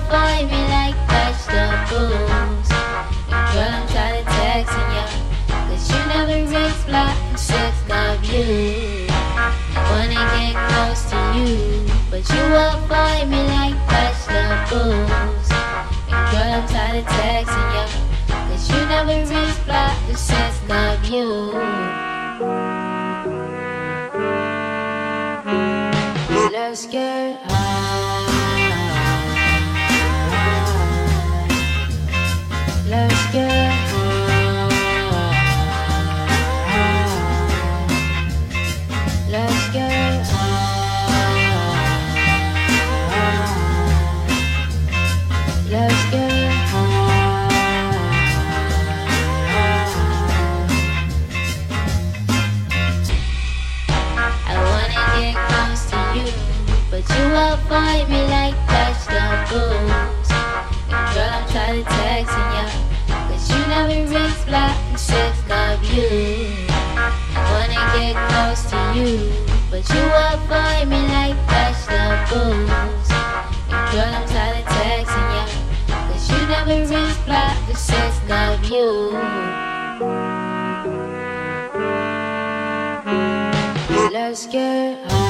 avoid me like vegetables. And girl, I'm tired of texting ya. Cause you never reply, I'm sick of you. I wanna get close to you. But you avoid me like vegetables. And girl, I'm tired of texting ya. Cause you never reply, I'm sick of you. Let's get high. Never reflect shift love you. I wanna get close to you, but you avoid me like vegetables. And girl, I'm tired of texting ya, cause you never reply, I'm sick of you. Let's get high.